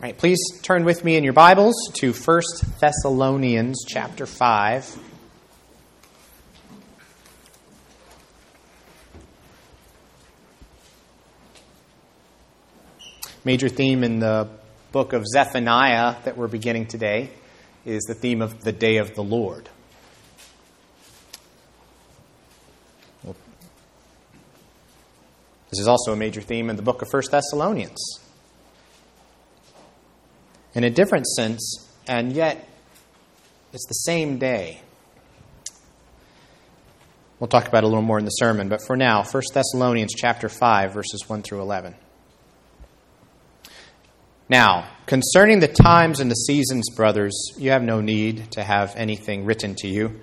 All right, please turn with me in your Bibles to 1 Thessalonians chapter 5. Major theme in the book of Zephaniah that we're beginning today is the theme of the day of the Lord. This is also a major theme in the book of 1 Thessalonians. In a different sense, and yet it's the same day. We'll talk about it a little more in the sermon, but for now, 1 Thessalonians chapter 5 verses 1 through 11. Now, concerning the times and the seasons, brothers, you have no need to have anything written to you,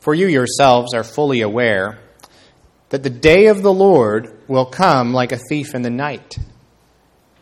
for you yourselves are fully aware that the day of the Lord will come like a thief in the night.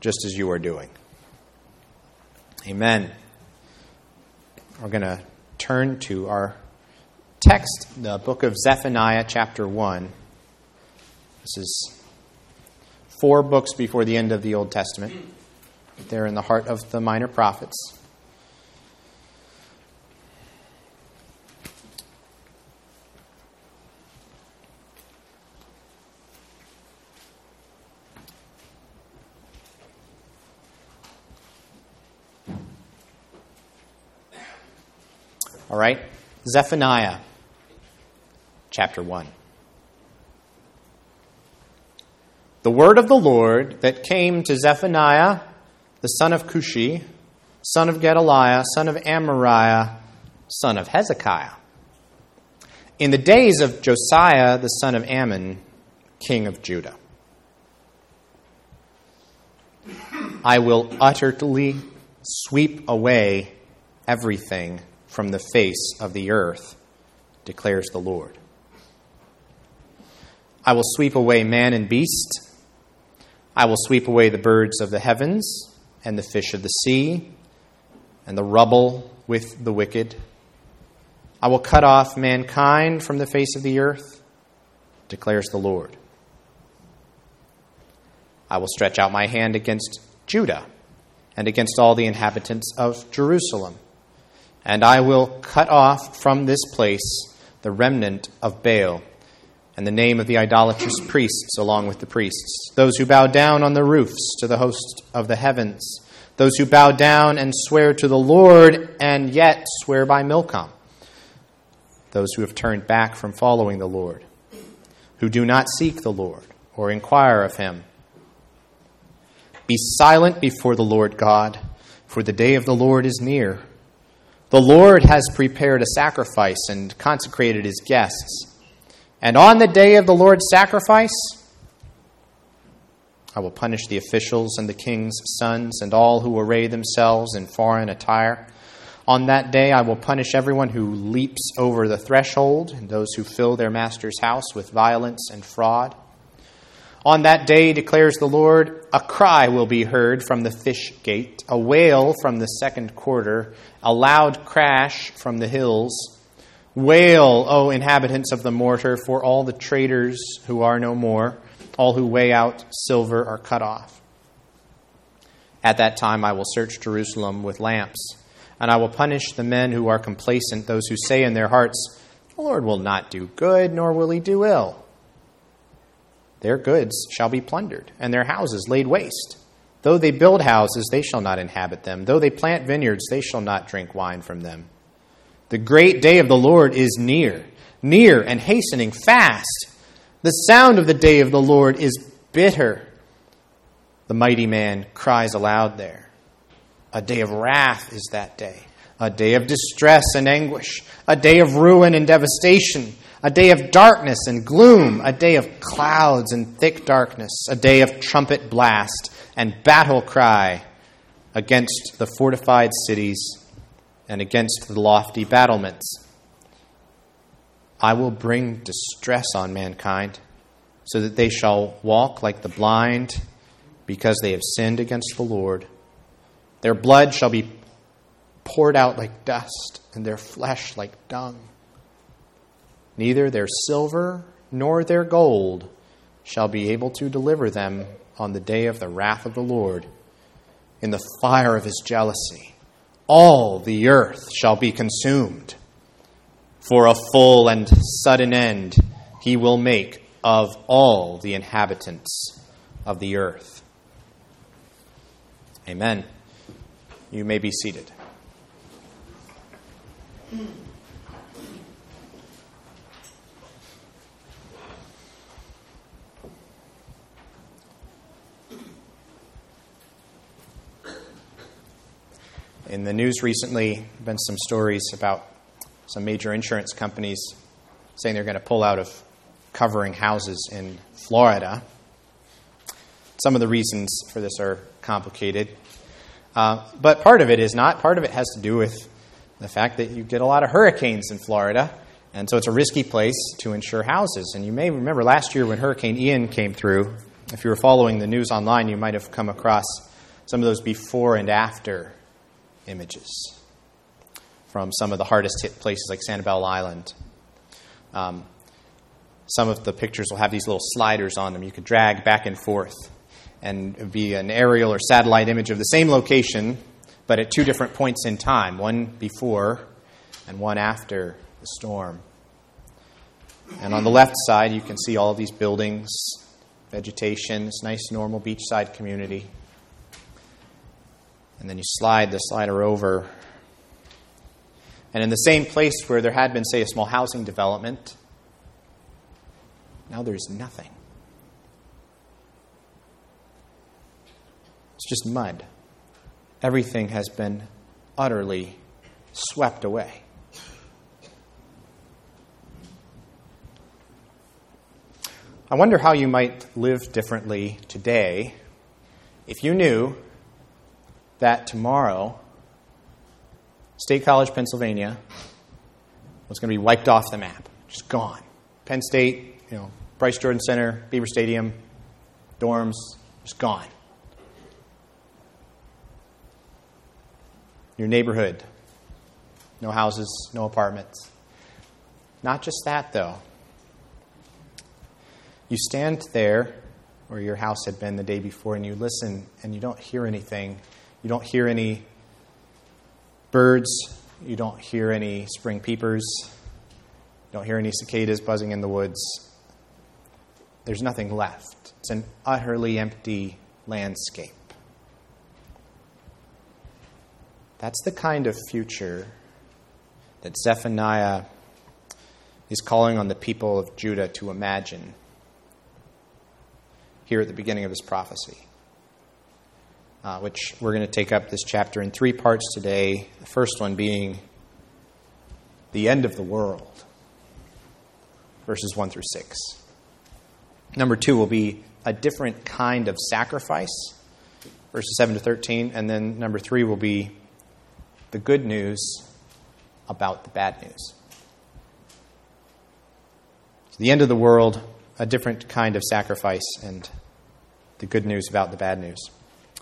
just as you are doing. Amen. We're going to turn to our text, the book of Zephaniah, chapter 1. This is four books before the end of the Old Testament. They're in the heart of the minor prophets. All right, Zephaniah chapter 1. The word of the Lord that came to Zephaniah, the son of Cushi, son of Gedaliah, son of Amariah, son of Hezekiah. In the days of Josiah, the son of Amon, king of Judah. I will utterly sweep away everything from the face of the earth, declares the Lord. I will sweep away man and beast. I will sweep away the birds of the heavens and the fish of the sea and the rubble with the wicked. I will cut off mankind from the face of the earth, declares the Lord. I will stretch out my hand against Judah and against all the inhabitants of Jerusalem, and I will cut off from this place the remnant of Baal and the name of the idolatrous priests along with the priests, those who bow down on the roofs to the host of the heavens, those who bow down and swear to the Lord and yet swear by Milcom, those who have turned back from following the Lord, who do not seek the Lord or inquire of him. Be silent before the Lord God, for the day of the Lord is near. The Lord has prepared a sacrifice and consecrated his guests. And on the day of the Lord's sacrifice, I will punish the officials and the king's sons and all who array themselves in foreign attire. On that day, I will punish everyone who leaps over the threshold and those who fill their master's house with violence and fraud. On that day, declares the Lord, a cry will be heard from the fish gate, a wail from the second quarter, a loud crash from the hills. Wail, O inhabitants of the mortar, for all the traders who are no more, all who weigh out silver are cut off. At that time I will search Jerusalem with lamps, and I will punish the men who are complacent, those who say in their hearts, The Lord will not do good, nor will he do ill. Their goods shall be plundered, and their houses laid waste. Though they build houses, they shall not inhabit them. Though they plant vineyards, they shall not drink wine from them. The great day of the Lord is near, near and hastening fast. The sound of the day of the Lord is bitter. The mighty man cries aloud there. A day of wrath is that day, a day of distress and anguish, a day of ruin and devastation, a day of darkness and gloom, a day of clouds and thick darkness, a day of trumpet blast and battle cry against the fortified cities and against the lofty battlements. I will bring distress on mankind, so that they shall walk like the blind, because they have sinned against the Lord. Their blood shall be poured out like dust, and their flesh like dung. Neither their silver nor their gold shall be able to deliver them on the day of the wrath of the Lord, in the fire of his jealousy. All the earth shall be consumed. For a full and sudden end he will make of all the inhabitants of the earth. Amen. You may be seated. In the news recently, been some stories about some major insurance companies saying they're going to pull out of covering houses in Florida. Some of the reasons for this are complicated. Uh, but part of it is not. Part of it has to do with the fact that you get a lot of hurricanes in Florida, and so it's a risky place to insure houses. And you may remember last year when Hurricane Ian came through, if you were following the news online, you might have come across some of those before and after images from some of the hardest hit places like Sanibel Island. Um, some of the pictures will have these little sliders on them you could drag back and forth and be an aerial or satellite image of the same location, but at two different points in time one before and one after the storm. And on the left side, you can see all these buildings, vegetation, this nice, normal beachside community. And then you slide the slider over. And in the same place where there had been, say, a small housing development, now there's nothing. It's just mud. Everything has been utterly swept away. I wonder how you might live differently today if you knew that tomorrow, State College, Pennsylvania, was going to be wiped off the map, just gone. Penn State, you know, Bryce Jordan Center, Beaver Stadium, dorms, just gone. Your neighborhood, no houses, no apartments. Not just that, though. You stand there where your house had been the day before and you listen and you don't hear anything you don't hear any birds. You don't hear any spring peepers. You don't hear any cicadas buzzing in the woods. There's nothing left. It's an utterly empty landscape. That's the kind of future that Zephaniah is calling on the people of Judah to imagine here at the beginning of his prophecy uh, which we're going to take up this chapter in three parts today. The first one being the end of the world, verses 1 through 6. Number two will be a different kind of sacrifice, verses 7 to 13. And then number three will be the good news about the bad news. So the end of the world, a different kind of sacrifice, and the good news about the bad news.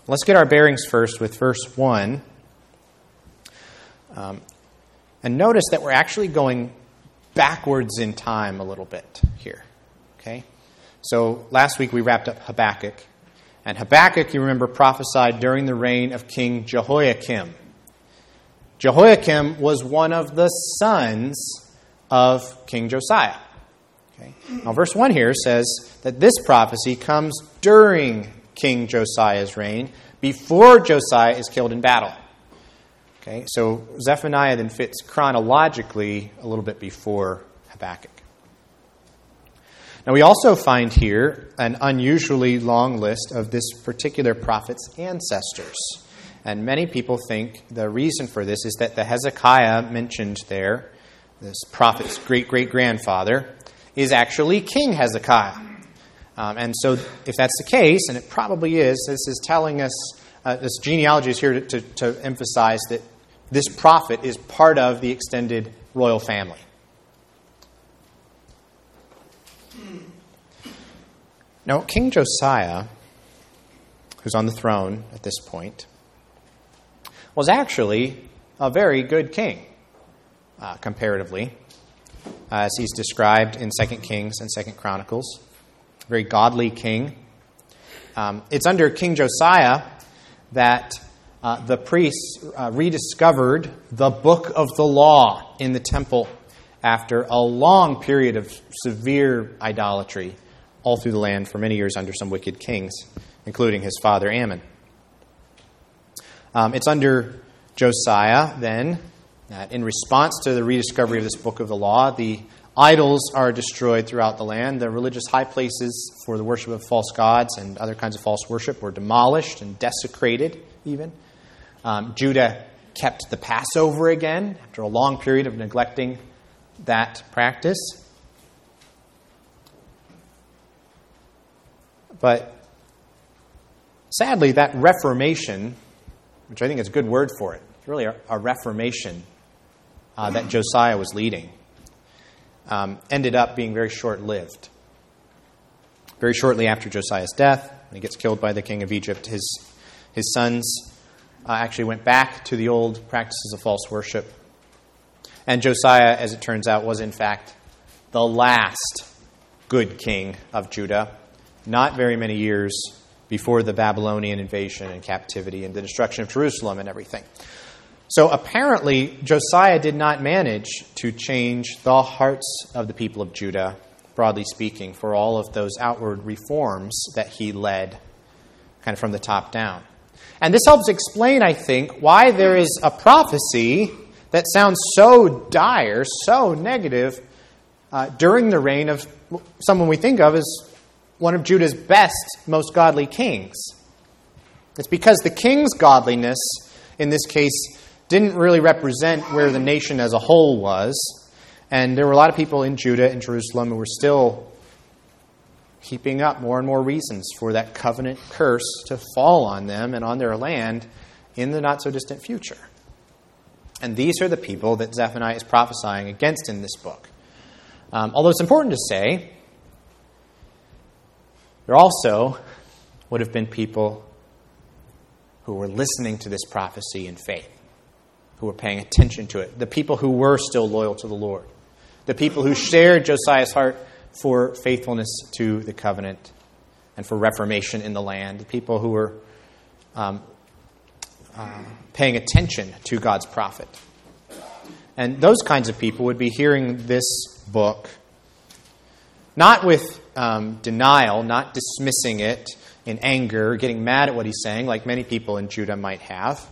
Let's get our bearings first with verse 1. Um, and notice that we're actually going backwards in time a little bit here. Okay? So last week we wrapped up Habakkuk. And Habakkuk, you remember, prophesied during the reign of King Jehoiakim. Jehoiakim was one of the sons of King Josiah. Okay? Now, verse 1 here says that this prophecy comes during King Josiah's reign, before Josiah is killed in battle. Okay, so Zephaniah then fits chronologically a little bit before Habakkuk. Now, we also find here an unusually long list of this particular prophet's ancestors. And many people think the reason for this is that the Hezekiah mentioned there, this prophet's great great grandfather, is actually King Hezekiah. Um, and so, if that's the case, and it probably is, this is telling us, uh, this genealogy is here to, to, to emphasize that this prophet is part of the extended royal family. Now, King Josiah, who's on the throne at this point, was actually a very good king, uh, comparatively, as he's described in 2 Kings and 2 Chronicles. Very godly king. Um, it's under King Josiah that uh, the priests uh, rediscovered the book of the law in the temple after a long period of severe idolatry all through the land for many years under some wicked kings, including his father Amon. Um, it's under Josiah, then, that in response to the rediscovery of this book of the law, the idols are destroyed throughout the land. The religious high places for the worship of false gods and other kinds of false worship were demolished and desecrated, even. Um, Judah kept the Passover again after a long period of neglecting that practice. But sadly, that reformation, which I think is a good word for it, it's really a, a reformation uh, that Josiah was leading, um, ended up being very short lived. Very shortly after Josiah's death, when he gets killed by the king of Egypt, his, his sons uh, actually went back to the old practices of false worship. And Josiah, as it turns out, was in fact the last good king of Judah not very many years before the Babylonian invasion and captivity and the destruction of Jerusalem and everything. So apparently, Josiah did not manage to change the hearts of the people of Judah, broadly speaking, for all of those outward reforms that he led, kind of from the top down. And this helps explain, I think, why there is a prophecy that sounds so dire, so negative, uh, during the reign of someone we think of as one of Judah's best, most godly kings. It's because the king's godliness, in this case, didn't really represent where the nation as a whole was. And there were a lot of people in Judah and Jerusalem who were still heaping up more and more reasons for that covenant curse to fall on them and on their land in the not so distant future. And these are the people that Zephaniah is prophesying against in this book. Um, although it's important to say there also would have been people who were listening to this prophecy in faith, who were paying attention to it, the people who were still loyal to the Lord, the people who shared Josiah's heart for faithfulness to the covenant and for reformation in the land, the people who were um, uh, paying attention to God's prophet. And those kinds of people would be hearing this book not with um, denial, not dismissing it in anger, getting mad at what he's saying, like many people in Judah might have.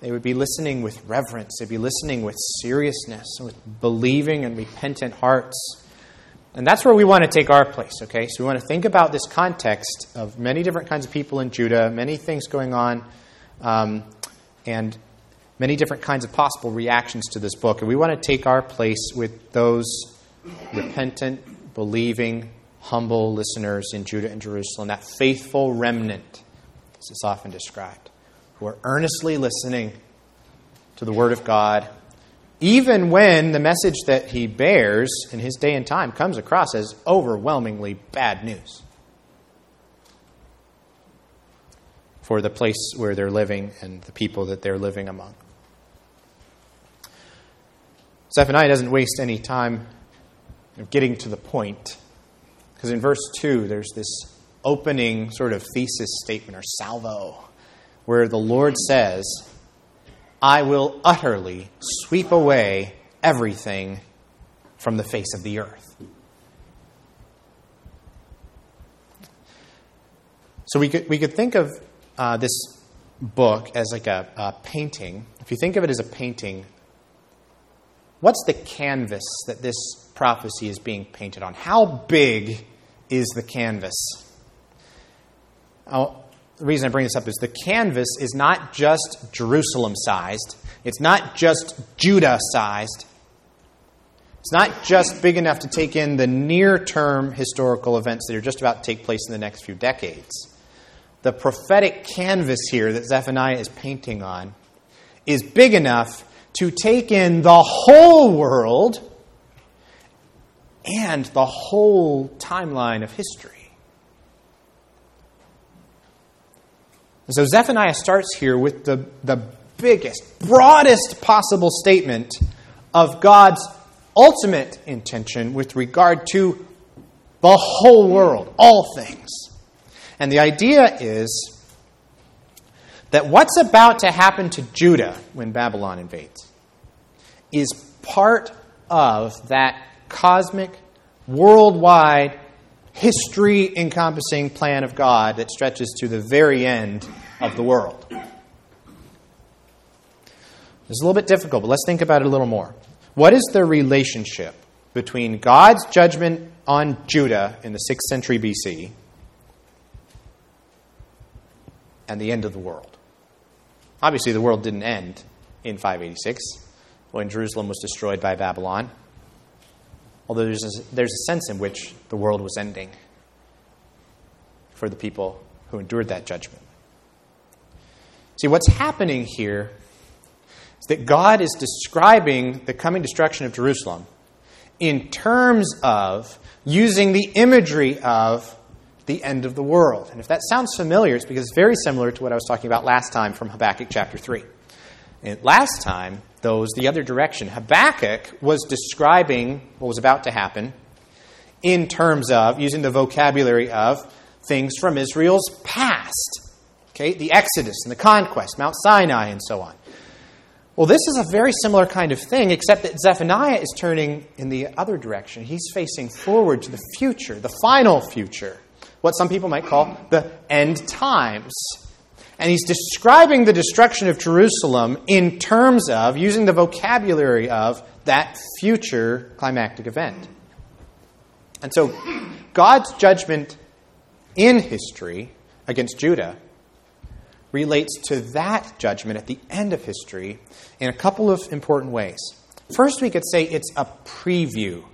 They would be listening with reverence. They'd be listening with seriousness, with believing and repentant hearts. And that's where we want to take our place, okay? So we want to think about this context of many different kinds of people in Judah, many things going on, um, and many different kinds of possible reactions to this book. And we want to take our place with those repentant, believing, humble listeners in Judah and Jerusalem, that faithful remnant, as it's often described, who are earnestly listening to the Word of God, even when the message that he bears in his day and time comes across as overwhelmingly bad news for the place where they're living and the people that they're living among. Zephaniah doesn't waste any time getting to the point. Because in verse 2, there's this opening sort of thesis statement or salvo where the Lord says, I will utterly sweep away everything from the face of the earth. So we could, we could think of uh, this book as like a, a painting. If you think of it as a painting, what's the canvas that this prophecy is being painted on? How big is the canvas? Oh, the reason I bring this up is the canvas is not just Jerusalem sized, it's not just Judah sized. It's not just big enough to take in the near term historical events that are just about to take place in the next few decades. The prophetic canvas here that Zephaniah is painting on is big enough to take in the whole world and the whole timeline of history. And so Zephaniah starts here with the, the biggest, broadest possible statement of God's ultimate intention with regard to the whole world, all things. And the idea is that what's about to happen to Judah when Babylon invades is part of that cosmic, worldwide, history encompassing plan of God that stretches to the very end of the world. It's a little bit difficult, but let's think about it a little more. What is the relationship between God's judgment on Judah in the 6th century BC and the end of the world? Obviously, the world didn't end in 586 when Jerusalem was destroyed by Babylon, although there's a, there's a sense in which the world was ending for the people who endured that judgment. See, what's happening here is that God is describing the coming destruction of Jerusalem in terms of using the imagery of the end of the world. And if that sounds familiar, it's because it's very similar to what I was talking about last time from Habakkuk chapter 3. And last time, was the other direction. Habakkuk was describing what was about to happen in terms of, using the vocabulary of, things from Israel's past. Okay, the Exodus and the conquest, Mount Sinai, and so on. Well, this is a very similar kind of thing, except that Zephaniah is turning in the other direction. He's facing forward to the future, the final future, what some people might call the end times. And he's describing the destruction of Jerusalem in terms of, using the vocabulary of, that future climactic event. And so, God's judgment in history against Judah relates to that judgment at the end of history in a couple of important ways. First, we could say it's a preview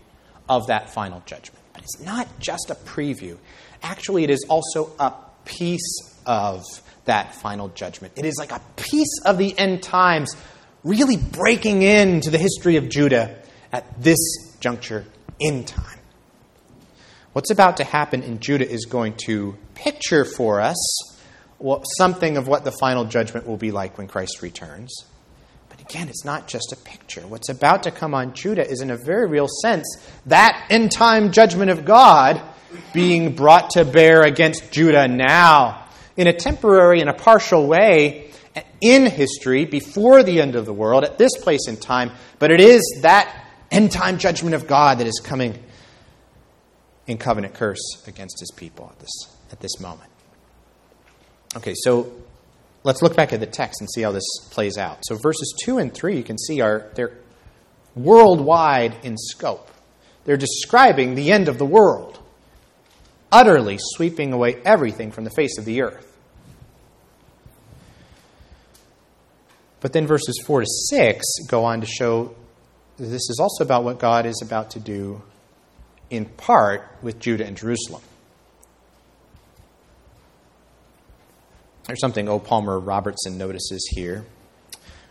of that final judgment. But it's not just a preview. Actually, it is also a piece of that final judgment. It is like a piece of the end times really breaking into the history of Judah at this juncture in time. What's about to happen in Judah is going to picture for us something of what the final judgment will be like when Christ returns. But again, it's not just a picture. What's about to come on Judah is, in a very real sense, that end time judgment of God being brought to bear against Judah now in a temporary and a partial way in history before the end of the world at this place in time. But it is that end time judgment of God that is coming in covenant curse against his people at this, at this moment. Okay, so let's look back at the text and see how this plays out. So verses 2 and 3 you can see are they're worldwide in scope. They're describing the end of the world, utterly sweeping away everything from the face of the earth. But then verses 4 to 6 go on to show this is also about what God is about to do in part with Judah and Jerusalem. There's something O. Palmer Robertson notices here,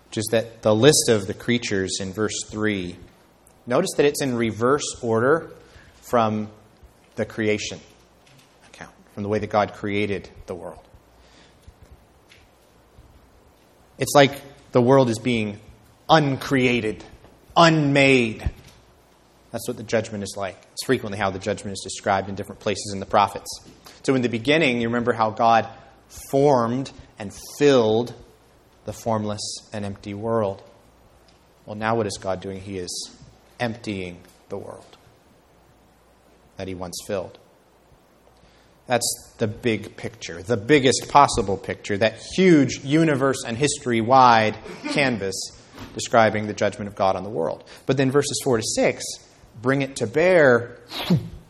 which is that the list of the creatures in verse 3, notice that it's in reverse order from the creation from the way that God created the world. It's like the world is being uncreated, unmade. That's what the judgment is like. It's frequently how the judgment is described in different places in the prophets. So, in the beginning, you remember how God formed and filled the formless and empty world. Well, now what is God doing? He is emptying the world that he once filled. That's the big picture, the biggest possible picture, that huge universe and history wide canvas describing the judgment of God on the world. But then verses 4 to 6 bring it to bear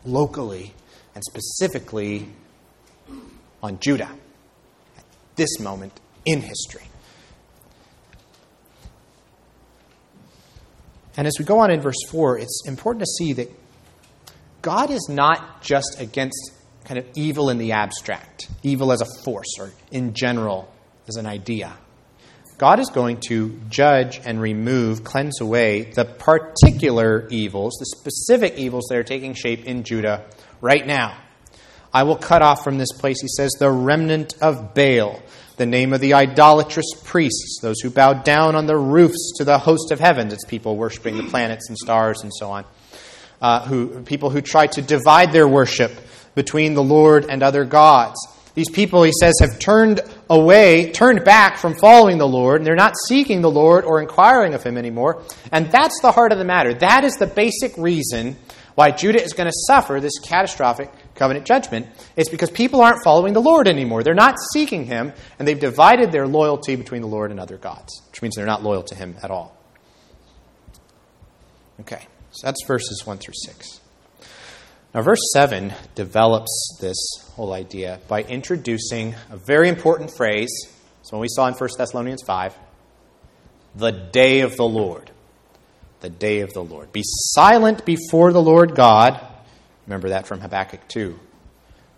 locally and specifically on Judah at this moment in history. And as we go on in verse 4, it's important to see that God is not just against kind of evil in the abstract, evil as a force or in general as an idea. God is going to judge and remove, cleanse away the particular evils, the specific evils that are taking shape in Judah right now. I will cut off from this place, he says, the remnant of Baal, the name of the idolatrous priests, those who bow down on the roofs to the host of heavens. It's people worshiping the planets and stars and so on. Uh, who, people who try to divide their worship between the Lord and other gods. These people, he says, have turned away, turned back from following the Lord, and they're not seeking the Lord or inquiring of him anymore. And that's the heart of the matter. That is the basic reason why Judah is going to suffer this catastrophic covenant judgment. It's because people aren't following the Lord anymore. They're not seeking him, and they've divided their loyalty between the Lord and other gods, which means they're not loyal to him at all. Okay, so that's verses 1 through 6. Now, verse 7 develops this whole idea by introducing a very important phrase. So, when we saw in 1 Thessalonians 5, the day of the Lord. The day of the Lord. Be silent before the Lord God. Remember that from Habakkuk 2.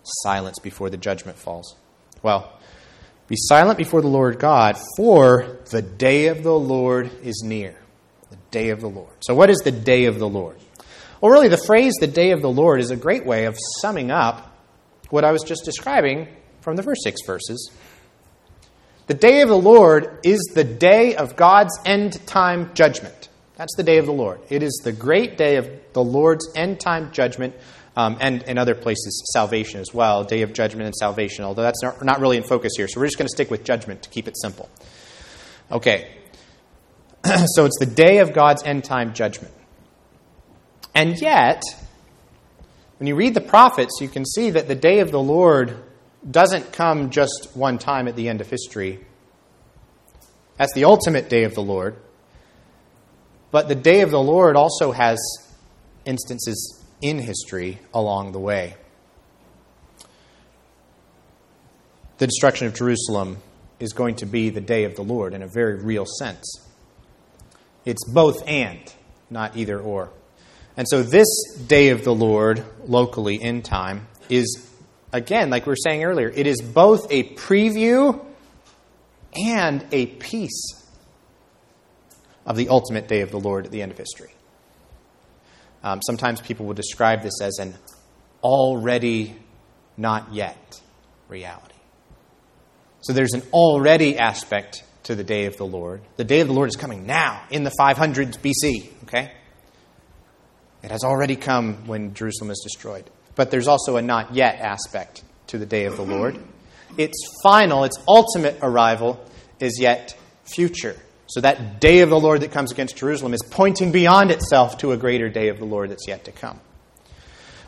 Silence before the judgment falls. Well, be silent before the Lord God, for the day of the Lord is near. The day of the Lord. So, what is the day of the Lord? Well, really, the phrase the day of the Lord is a great way of summing up what I was just describing from the first six verses. The day of the Lord is the day of God's end time judgment. That's the day of the Lord. It is the great day of the Lord's end time judgment, um, and in other places, salvation as well, day of judgment and salvation, although that's not, not really in focus here. So we're just going to stick with judgment to keep it simple. Okay. so it's the day of God's end time judgment. And yet, when you read the prophets, you can see that the day of the Lord doesn't come just one time at the end of history. That's the ultimate day of the Lord. But the day of the Lord also has instances in history along the way. The destruction of Jerusalem is going to be the day of the Lord in a very real sense. It's both and, not either or. And so this day of the Lord, locally in time, is, again, like we were saying earlier, it is both a preview and a piece of the ultimate day of the Lord at the end of history. Um, sometimes people will describe this as an already not yet reality. So there's an already aspect to the day of the Lord. The day of the Lord is coming now in the 500s BC, okay? It has already come when Jerusalem is destroyed. But there's also a not yet aspect to the day of the Lord. Its final, its ultimate arrival is yet future. So that day of the Lord that comes against Jerusalem is pointing beyond itself to a greater day of the Lord that's yet to come.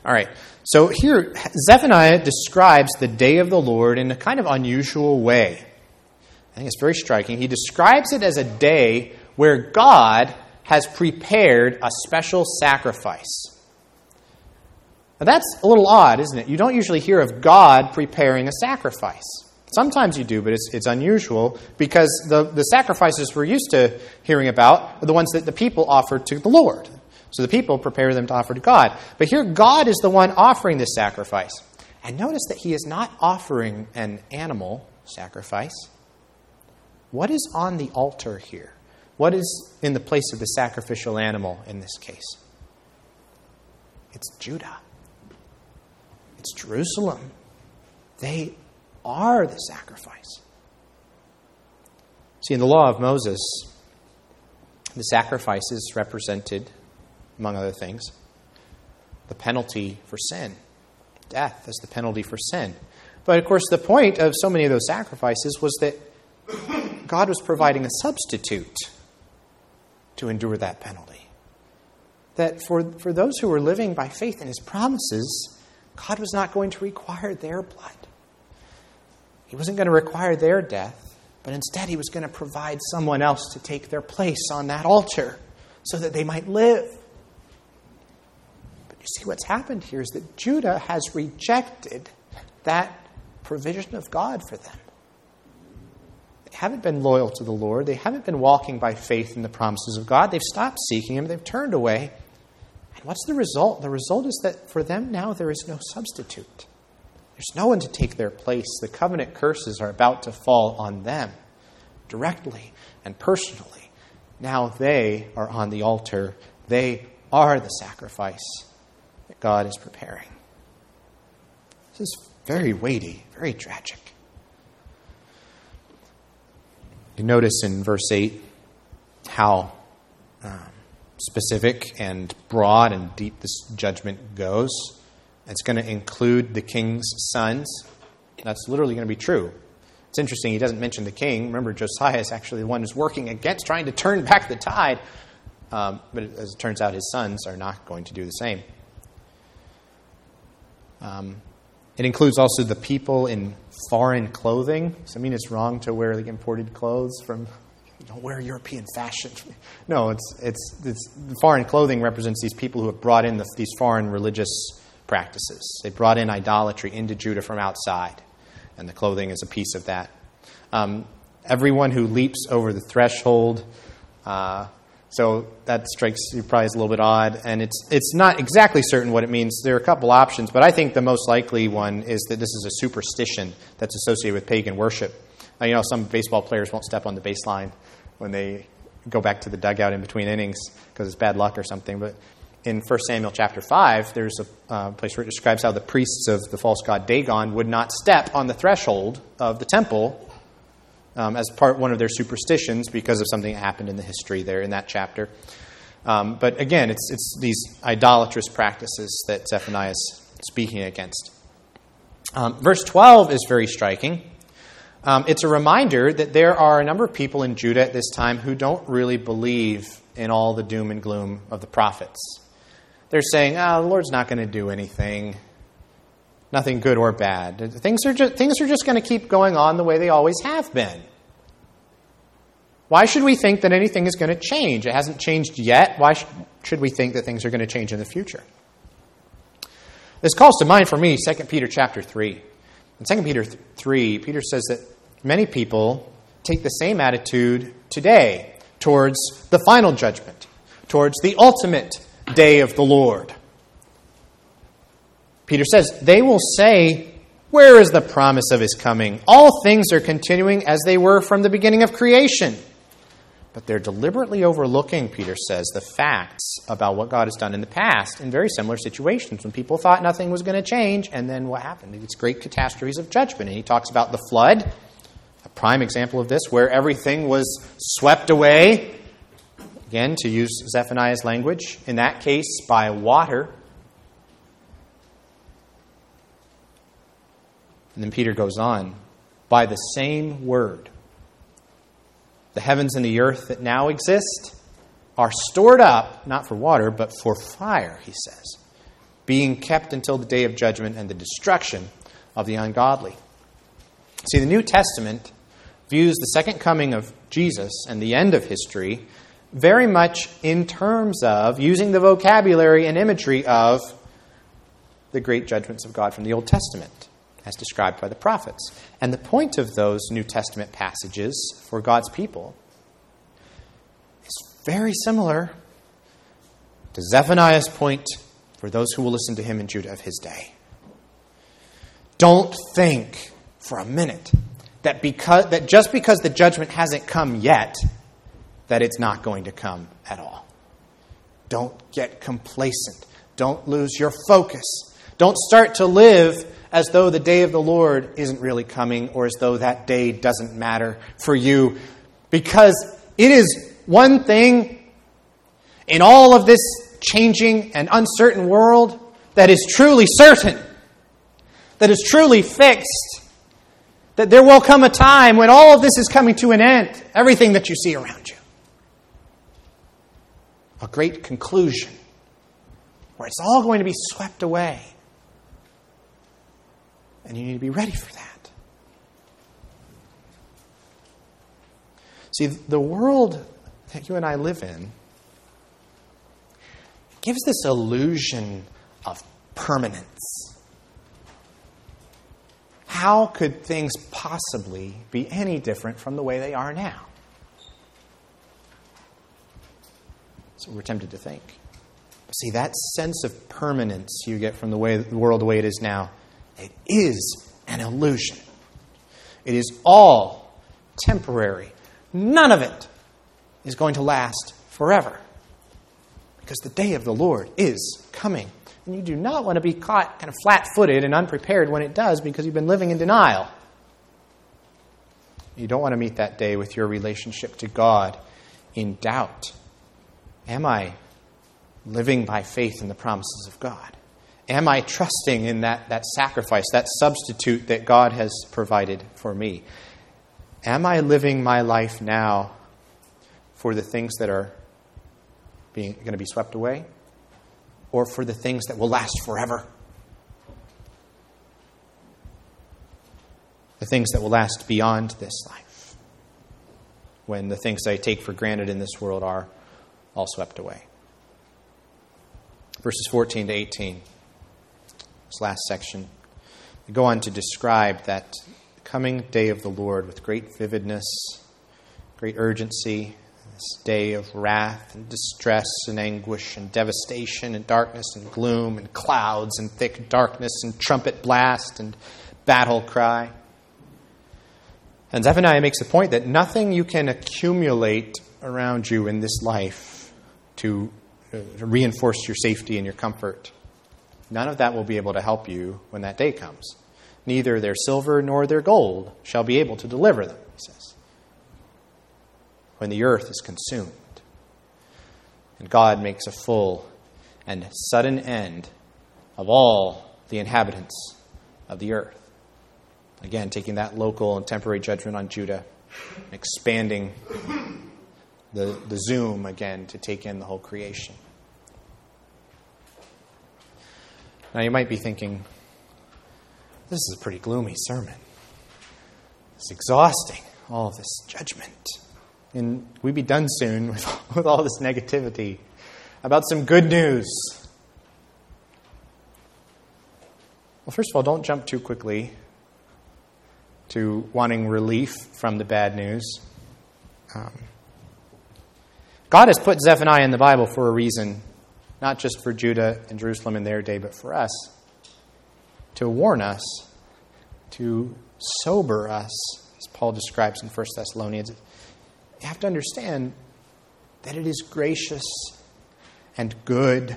All right. So here, Zephaniah describes the day of the Lord in a kind of unusual way. I think it's very striking. He describes it as a day where God has prepared a special sacrifice. Now that's a little odd, isn't it? You don't usually hear of God preparing a sacrifice. Sometimes you do, but it's, it's unusual because the, the sacrifices we're used to hearing about are the ones that the people offer to the Lord. So the people prepare them to offer to God. But here, God is the one offering this sacrifice. And notice that he is not offering an animal sacrifice. What is on the altar here? What is in the place of the sacrificial animal in this case? It's Judah. It's Jerusalem. They are the sacrifice. See, in the law of Moses, the sacrifices represented, among other things, the penalty for sin. Death as the penalty for sin. But of course, the point of so many of those sacrifices was that God was providing a substitute to endure that penalty. That for, for those who were living by faith in his promises, God was not going to require their blood. He wasn't going to require their death, but instead he was going to provide someone else to take their place on that altar so that they might live. But you see, what's happened here is that Judah has rejected that provision of God for them. Haven't been loyal to the Lord. They haven't been walking by faith in the promises of God. They've stopped seeking Him. They've turned away. And what's the result? The result is that for them now there is no substitute. There's no one to take their place. The covenant curses are about to fall on them directly and personally. Now they are on the altar. They are the sacrifice that God is preparing. This is very weighty, very tragic. You notice in verse 8 how um, specific and broad and deep this judgment goes. It's going to include the king's sons. That's literally going to be true. It's interesting, he doesn't mention the king. Remember, Josiah is actually the one who's working against trying to turn back the tide. Um, but as it turns out, his sons are not going to do the same. Um, it includes also the people in foreign clothing. Does that mean it's wrong to wear like imported clothes from don't wear European fashion. No, it's, it's, it's foreign clothing represents these people who have brought in the, these foreign religious practices. They brought in idolatry into Judah from outside, and the clothing is a piece of that. Um, everyone who leaps over the threshold. Uh, so that strikes you probably as a little bit odd, and it's it's not exactly certain what it means. There are a couple options, but I think the most likely one is that this is a superstition that's associated with pagan worship. Uh, you know, some baseball players won't step on the baseline when they go back to the dugout in between innings because it's bad luck or something. But in 1 Samuel chapter 5, there's a uh, place where it describes how the priests of the false god Dagon would not step on the threshold of the temple um, as part one of their superstitions because of something that happened in the history there in that chapter. Um, but again, it's, it's these idolatrous practices that Zephaniah is speaking against. Um, verse 12 is very striking. Um, it's a reminder that there are a number of people in Judah at this time who don't really believe in all the doom and gloom of the prophets. They're saying, oh, the Lord's not going to do anything nothing good or bad. Things are just, things are just going to keep going on the way they always have been. Why should we think that anything is going to change? It hasn't changed yet. Why sh- should we think that things are going to change in the future? This calls to mind for me 2 Peter chapter 3. In 2 Peter 3, Peter says that many people take the same attitude today towards the final judgment, towards the ultimate day of the Lord. Peter says, They will say, Where is the promise of his coming? All things are continuing as they were from the beginning of creation. But they're deliberately overlooking, Peter says, the facts about what God has done in the past in very similar situations when people thought nothing was going to change, and then what happened? These great catastrophes of judgment. And he talks about the flood, a prime example of this, where everything was swept away. Again, to use Zephaniah's language, in that case, by water. And then Peter goes on by the same word. The heavens and the earth that now exist are stored up, not for water, but for fire, he says, being kept until the day of judgment and the destruction of the ungodly. See, the New Testament views the second coming of Jesus and the end of history very much in terms of using the vocabulary and imagery of the great judgments of God from the Old Testament as described by the prophets. And the point of those New Testament passages for God's people is very similar to Zephaniah's point for those who will listen to him in Judah of his day. Don't think for a minute that because that just because the judgment hasn't come yet that it's not going to come at all. Don't get complacent. Don't lose your focus. Don't start to live as though the day of the Lord isn't really coming or as though that day doesn't matter for you. Because it is one thing in all of this changing and uncertain world that is truly certain, that is truly fixed, that there will come a time when all of this is coming to an end, everything that you see around you. A great conclusion where it's all going to be swept away And you need to be ready for that. See, the world that you and I live in gives this illusion of permanence. How could things possibly be any different from the way they are now? So we're tempted to think. See, that sense of permanence you get from the way the world the way it is now, it is an illusion. It is all temporary. None of it is going to last forever. Because the day of the Lord is coming. And you do not want to be caught kind of flat footed and unprepared when it does because you've been living in denial. You don't want to meet that day with your relationship to God in doubt. Am I living by faith in the promises of God? Am I trusting in that, that sacrifice, that substitute that God has provided for me? Am I living my life now for the things that are being, going to be swept away or for the things that will last forever? The things that will last beyond this life when the things I take for granted in this world are all swept away. Verses 14 to 18, this last section, we go on to describe that coming day of the Lord with great vividness, great urgency, this day of wrath and distress and anguish and devastation and darkness and gloom and clouds and thick darkness and trumpet blast and battle cry. And Zephaniah makes the point that nothing you can accumulate around you in this life to uh, reinforce your safety and your comfort. None of that will be able to help you when that day comes. Neither their silver nor their gold shall be able to deliver them, he says, when the earth is consumed. And God makes a full and sudden end of all the inhabitants of the earth. Again, taking that local and temporary judgment on Judah, expanding the, the zoom again to take in the whole creation. Now, you might be thinking, this is a pretty gloomy sermon. It's exhausting, all of this judgment. And we'd be done soon with, with all this negativity about some good news. Well, first of all, don't jump too quickly to wanting relief from the bad news. Um, God has put Zephaniah in the Bible for a reason, not just for Judah and Jerusalem in their day, but for us. To warn us, to sober us, as Paul describes in 1 Thessalonians. You have to understand that it is gracious and good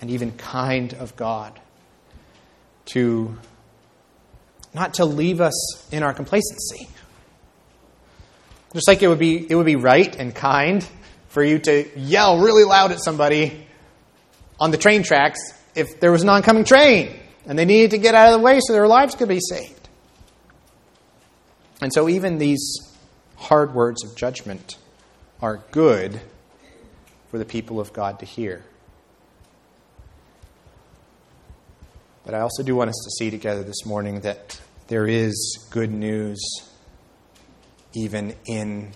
and even kind of God to not to leave us in our complacency just like it would be, it would be right and kind for you to yell really loud at somebody on the train tracks if there was an oncoming train and they needed to get out of the way so their lives could be saved. And so even these hard words of judgment are good for the people of God to hear. But I also do want us to see together this morning that there is good news even in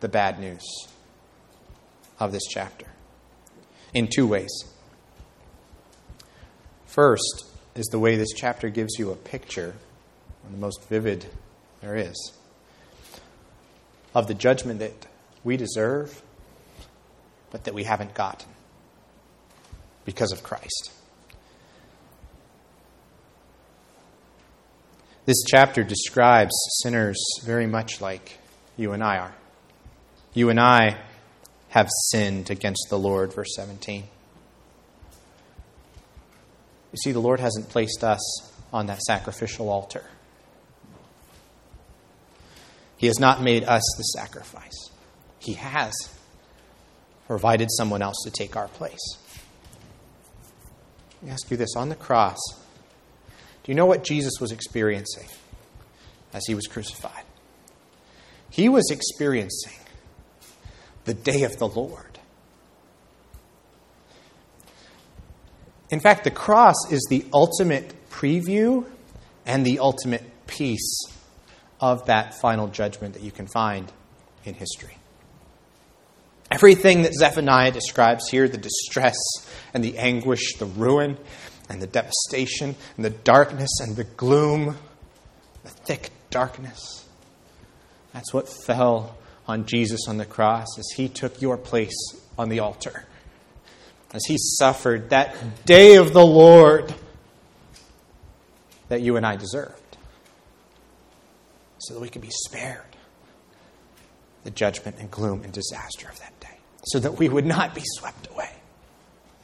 the bad news of this chapter in two ways. First is the way this chapter gives you a picture, the most vivid there is, of the judgment that we deserve, but that we haven't gotten because of Christ. This chapter describes sinners very much like you and I are. You and I have sinned against the Lord, verse 17. You see, the Lord hasn't placed us on that sacrificial altar. He has not made us the sacrifice. He has provided someone else to take our place. Let me ask you this on the cross, do you know what Jesus was experiencing as he was crucified? He was experiencing the day of the Lord. In fact, the cross is the ultimate preview and the ultimate piece of that final judgment that you can find in history. Everything that Zephaniah describes here the distress and the anguish, the ruin and the devastation and the darkness and the gloom, the thick darkness that's what fell on Jesus on the cross as he took your place on the altar. As he suffered that day of the Lord that you and I deserved. So that we could be spared the judgment and gloom and disaster of that day. So that we would not be swept away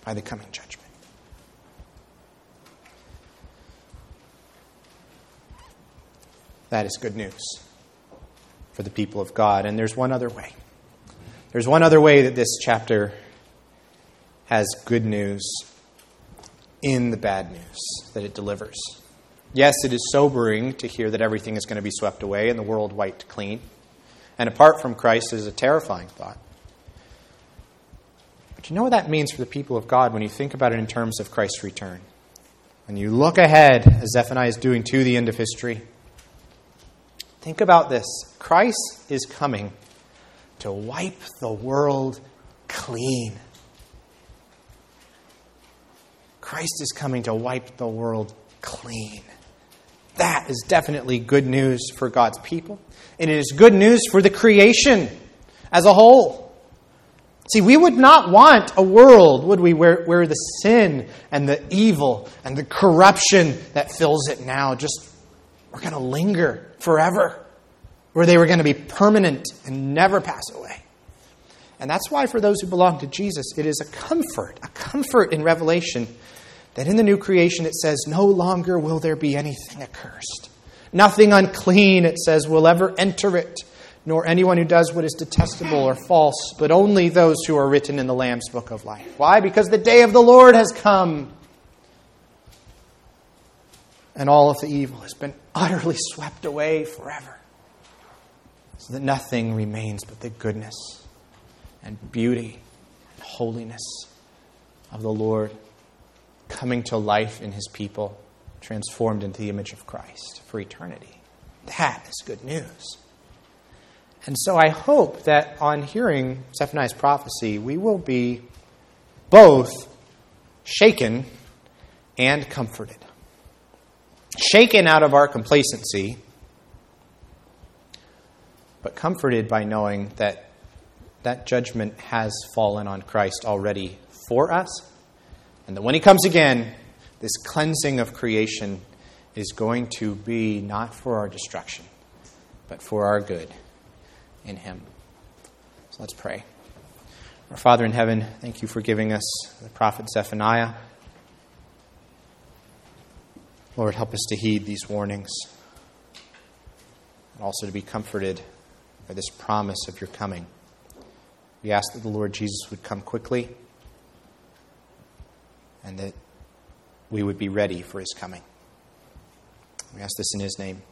by the coming judgment. That is good news for the people of God. And there's one other way. There's one other way that this chapter has good news in the bad news that it delivers. Yes, it is sobering to hear that everything is going to be swept away and the world wiped clean. And apart from Christ, is a terrifying thought. But you know what that means for the people of God when you think about it in terms of Christ's return? When you look ahead, as Zephaniah is doing to the end of history, Think about this Christ is coming to wipe the world clean. Christ is coming to wipe the world clean. That is definitely good news for God's people. And it is good news for the creation as a whole. See, we would not want a world, would we, where, where the sin and the evil and the corruption that fills it now just were going to linger forever, where they were going to be permanent and never pass away. And that's why, for those who belong to Jesus, it is a comfort, a comfort in Revelation that in the new creation it says, No longer will there be anything accursed. Nothing unclean, it says, will ever enter it, nor anyone who does what is detestable or false, but only those who are written in the Lamb's book of life. Why? Because the day of the Lord has come. And all of the evil has been utterly swept away forever. So that nothing remains but the goodness and beauty and holiness of the Lord coming to life in his people, transformed into the image of Christ for eternity. That is good news. And so I hope that on hearing Zephaniah's prophecy, we will be both shaken and comforted shaken out of our complacency, but comforted by knowing that that judgment has fallen on Christ already for us, and that when He comes again, this cleansing of creation is going to be not for our destruction, but for our good in Him. So let's pray. Our Father in heaven, thank you for giving us the prophet Zephaniah. Lord, help us to heed these warnings and also to be comforted by this promise of your coming. We ask that the Lord Jesus would come quickly and that we would be ready for his coming. We ask this in his name.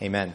Amen.